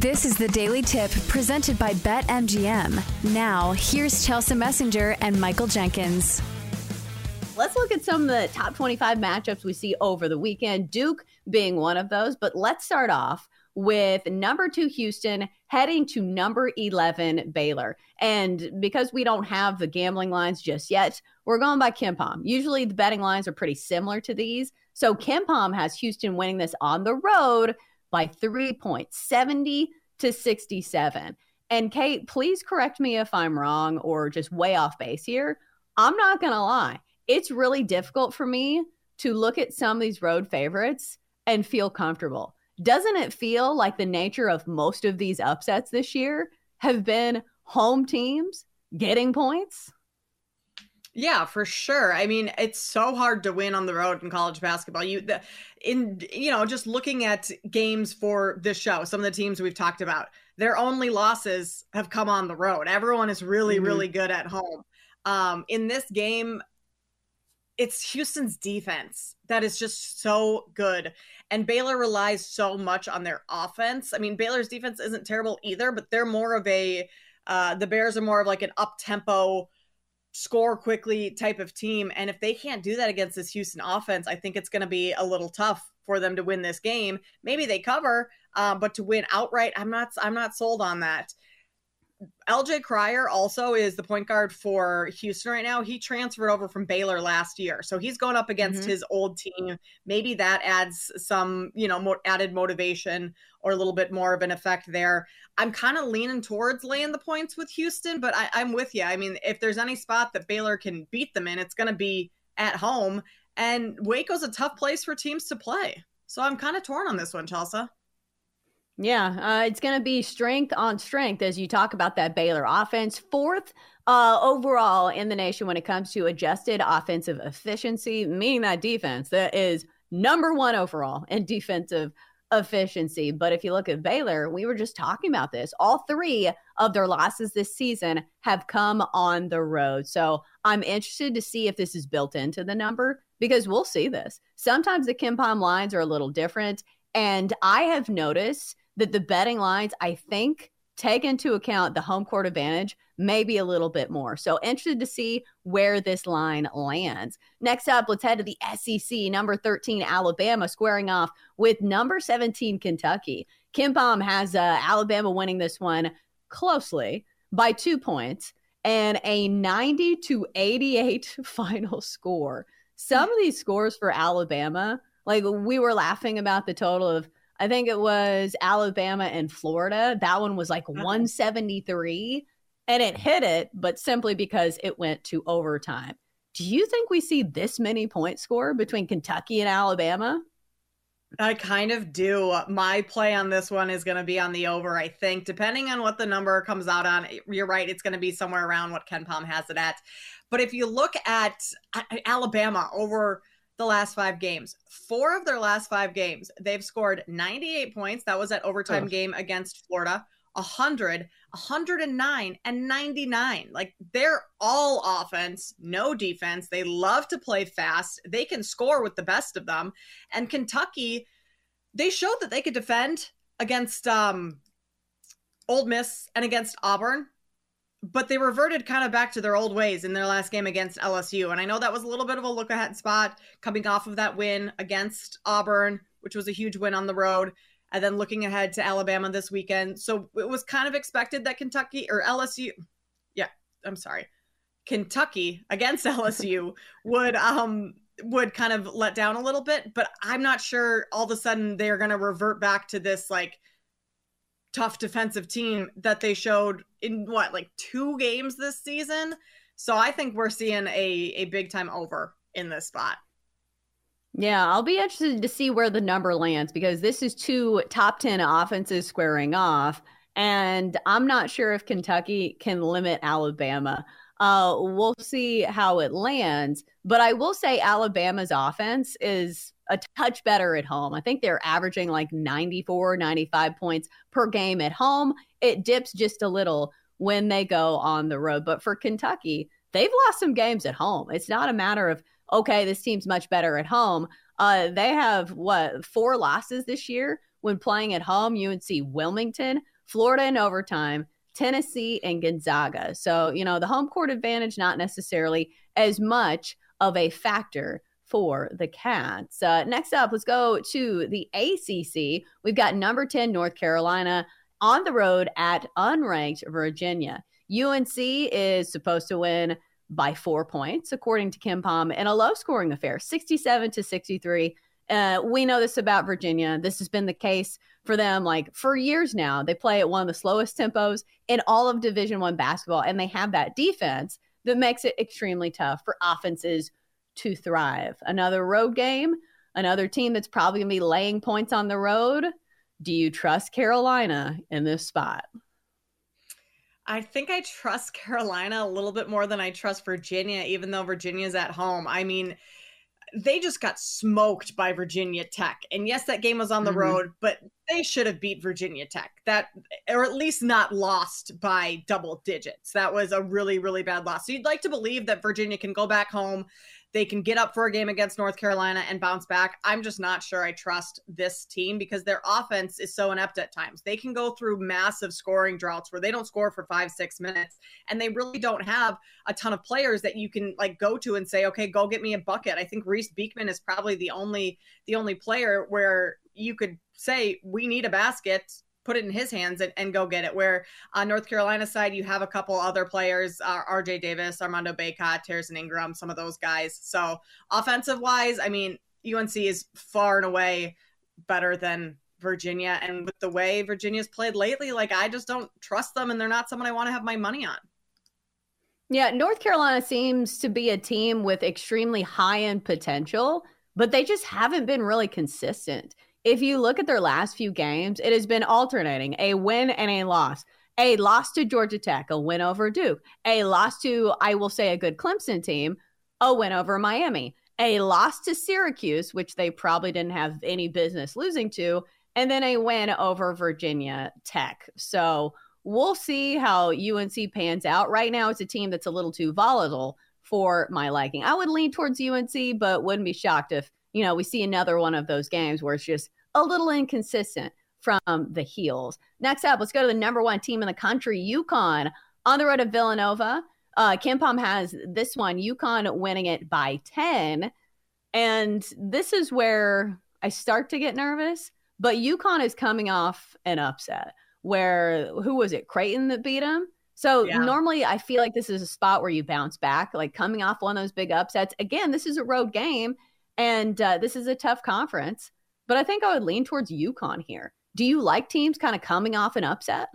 This is the Daily Tip presented by BetMGM. Now, here's Chelsa Messinger and Michael Jenkins. Let's look at some of the top 25 matchups we see over the weekend, Duke being one of those. But let's start off with number two Houston heading to number 11 Baylor. And because we don't have the gambling lines just yet, we're going by KenPom. Usually the betting lines are pretty similar to these. So KenPom has Houston winning this on the road by three points, 70 to 67. And Kate, please correct me if I'm wrong or just way off base here. I'm not going to lie. It's really difficult for me to look at some of these road favorites and feel comfortable. Doesn't it feel like the nature of most of these upsets this year have been home teams getting points? Yeah, for sure. I mean, it's so hard to win on the road in college basketball. You the in you know, just looking at games for this show, some of the teams we've talked about, their only losses have come on the road. Everyone is really mm-hmm. really good at home. Um in this game it's Houston's defense that is just so good. And Baylor relies so much on their offense. I mean, Baylor's defense isn't terrible either, but they're more of a uh the Bears are more of like an up tempo score quickly type of team. And if they can't do that against this Houston offense, I think it's going to be a little tough for them to win this game. Maybe they cover, uh, but to win outright, I'm not. I'm not sold on that. LJ Cryer also is the point guard for Houston right now. He transferred over from Baylor last year. So he's going up against mm-hmm. his old team. Maybe that adds some, you know, more added motivation or a little bit more of an effect there. I'm kind of leaning towards laying the points with Houston, but I, I'm with you. I mean, if there's any spot that Baylor can beat them in, it's going to be at home. And Waco's a tough place for teams to play. So I'm kind of torn on this one, Chelsa. Yeah, uh, it's going to be strength on strength as you talk about that Baylor offense. Fourth uh, overall in the nation when it comes to adjusted offensive efficiency, meaning that defense that is number one overall in defensive efficiency. But if you look at Baylor, we were just talking about this. All three of their losses this season have come on the road. So I'm interested to see if this is built into the number because we'll see this. Sometimes the KenPom lines are a little different. And I have noticed that the betting lines, I think, take into account the home court advantage maybe a little bit more. So interested to see where this line lands. Next up, let's head to the SEC. Number 13, Alabama squaring off with number 17, Kentucky. KenPom has uh, Alabama winning this one closely by two points and a 90 to 88 final score. Some of these scores for Alabama, like we were laughing about the total of I think it was Alabama and Florida. That one was like uh-huh. 173 and it hit it, but simply because it went to overtime. Do you think we see this many points score between Kentucky and Alabama? I kind of do. My play on this one is going to be on the over, I think. Depending on what the number comes out on, you're right, it's going to be somewhere around what KenPom has it at. But if you look at Alabama over the last five games. Four of their last five games, they've scored 98 points. That was that overtime oh. game against Florida. 100, 109, and 99. Like they're all offense, no defense. They love to play fast. They can score with the best of them. And Kentucky, they showed that they could defend against um Ole Miss and against Auburn but they reverted kind of back to their old ways in their last game against LSU. And I know that was a little bit of a look ahead spot coming off of that win against Auburn, which was a huge win on the road. And then looking ahead to Alabama this weekend. So it was kind of expected that Kentucky or LSU, yeah, I'm sorry, Kentucky against LSU would um would kind of let down a little bit, but I'm not sure all of a sudden they're going to revert back to this like tough defensive team that they showed in what like two games this season. So I think we're seeing a a big time over in this spot. Yeah, I'll be interested to see where the number lands because this is two top 10 offenses squaring off. And I'm not sure if Kentucky can limit Alabama. Uh, we'll see how it lands. But I will say Alabama's offense is a touch better at home. I think they're averaging like 94, 95 points per game at home. It dips just a little when they go on the road. But for Kentucky, they've lost some games at home. It's not a matter of, okay, this team's much better at home. Uh, they have what, four losses this year when playing at home UNC Wilmington, Florida in overtime, Tennessee, and Gonzaga. So, you know, the home court advantage, not necessarily as much of a factor for the Cats. Uh, next up, let's go to the ACC. We've got number 10, North Carolina, on the road at unranked Virginia. UNC is supposed to win by four points, according to KenPom, in a low scoring affair, 67 to 63. Uh, we know this about Virginia. This has been the case for them like for years now. They play at one of the slowest tempos in all of Division One basketball, and they have that defense that makes it extremely tough for offenses to thrive. Another road game, another team that's probably going to be laying points on the road. Do you trust Carolina in this spot? I think I trust Carolina a little bit more than I trust Virginia, even though Virginia's at home. I mean, they just got smoked by Virginia Tech. And yes, that game was on the mm-hmm. road, but they should have beat Virginia Tech. That or at least not lost by double digits. That was a really really bad loss. So you'd like to believe that Virginia can go back home they can get up for a game against North Carolina and bounce back. I'm just not sure I trust this team because their offense is so inept at times. They can go through massive scoring droughts where they don't score for five, six minutes, and they really don't have a ton of players that you can like go to and say, okay, go get me a bucket. I think Reece Beekman is probably the only the only player where you could say we need a basket put it in his hands and, and go get it. Where on North Carolina side, you have a couple other players, uh, RJ Davis, Armando Bacot, Harrison Ingram, some of those guys. So offensive wise, I mean, UNC is far and away better than Virginia. And with the way Virginia's played lately, like I just don't trust them and they're not someone I want to have my money on. Yeah, North Carolina seems to be a team with extremely high end potential, but they just haven't been really consistent if you look at their last few games, it has been alternating a win and a loss. A loss to Georgia Tech, a win over Duke. A loss to, I will say, a good Clemson team, a win over Miami. A loss to Syracuse, which they probably didn't have any business losing to, and then a win over Virginia Tech. So we'll see how UNC pans out. Right now, it's a team that's a little too volatile for my liking. I would lean towards UNC, but wouldn't be shocked if you know, we see another one of those games where it's just a little inconsistent from the heels. Next up, let's go to the number one team in the country, UConn, on the road to Villanova. Uh, KenPom has this one, UConn winning it by 10. And this is where I start to get nervous. But UConn is coming off an upset where, who was it, Creighton that beat them? So yeah. normally I feel like this is a spot where you bounce back, like coming off one of those big upsets. Again, this is a road game. And uh, this is a tough conference, but I think I would lean towards UConn here. Do you like teams kind of coming off an upset?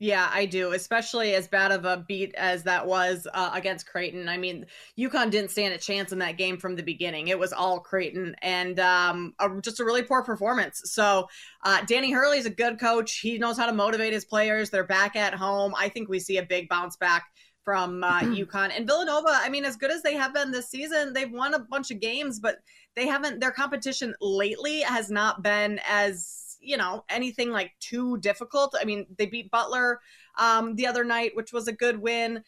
Yeah, I do, especially as bad of a beat as that was uh, against Creighton. I mean, UConn didn't stand a chance in that game from the beginning. It was all Creighton and um, a, just a really poor performance. So, uh, Danny Hurley is a good coach. He knows how to motivate his players. They're back at home. I think we see a big bounce back from uh, UConn and Villanova. I mean, as good as they have been this season, they've won a bunch of games, but they haven't. Their competition lately has not been as you know anything like too difficult. I mean, they beat Butler um, the other night, which was a good win.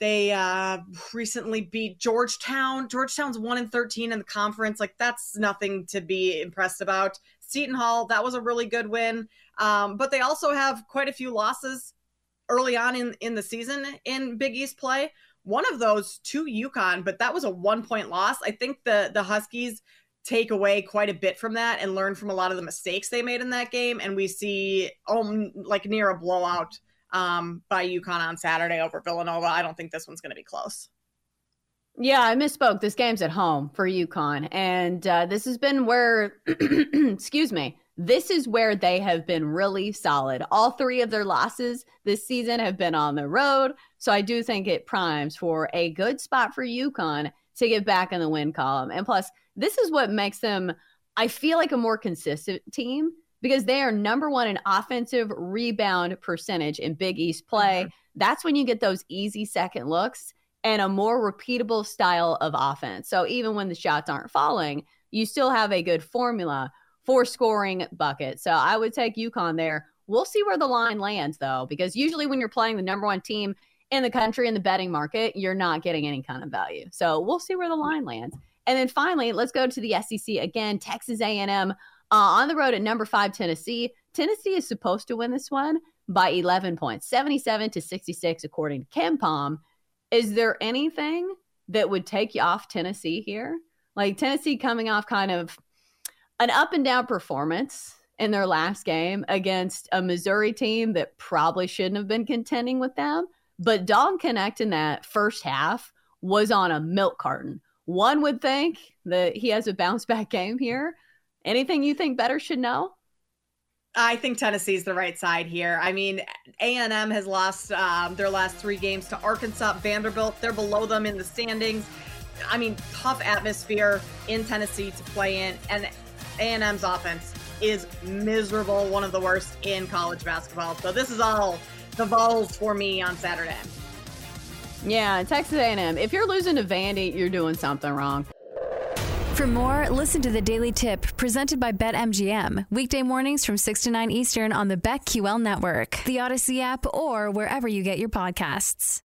They uh, recently beat Georgetown. Georgetown's one and thirteen in the conference. Like that's nothing to be impressed about. Seton Hall, that was a really good win. Um, but they also have quite a few losses early on in in the season in Big East play. One of those to UConn, but that was a one point loss. I think the the Huskies take away quite a bit from that and learn from a lot of the mistakes they made in that game. And we see um, like near a blowout um, by UConn on Saturday over Villanova. I don't think this one's going to be close. Yeah, I misspoke. This game's at home for UConn. And uh, this has been where, excuse me, this is where they have been really solid. All three of their losses this season have been on the road. So I do think it primes for a good spot for UConn to get back in the win column. And plus, this is what makes them, I feel like, a more consistent team because they are number one in offensive rebound percentage in Big East play. Mm-hmm. That's when you get those easy second looks and a more repeatable style of offense. So even when the shots aren't falling, you still have a good formula for scoring buckets. So I would take UConn there. We'll see where the line lands though, because usually when you're playing the number one team in the country in the betting market, you're not getting any kind of value. So we'll see where the line lands. And then finally, let's go to the SEC again. Texas A&M uh, on the road at number five Tennessee. Tennessee is supposed to win this one by 11 points, 77 to 66, according to KenPom. Is there anything that would take you off Tennessee here? Like Tennessee coming off kind of an up and down performance in their last game against a Missouri team that probably shouldn't have been contending with them. But Dalton Knecht in that first half was on a milk carton. One would think that he has a bounce back game here. Anything you think better should know? I think Tennessee's the right side here. I mean, A&M has lost um, their last three games to Arkansas, Vanderbilt. They're below them in the standings. I mean, tough atmosphere in Tennessee to play in, and A&M's offense is miserable, one of the worst in college basketball. So this is all the Vols for me on Saturday. Yeah, Texas A&M. If you're losing to Vandy, you're doing something wrong. For more, listen to the Daily Tip presented by BetMGM. Weekday mornings from 6 to 9 Eastern on the BetQL network, the Audacy app, or wherever you get your podcasts.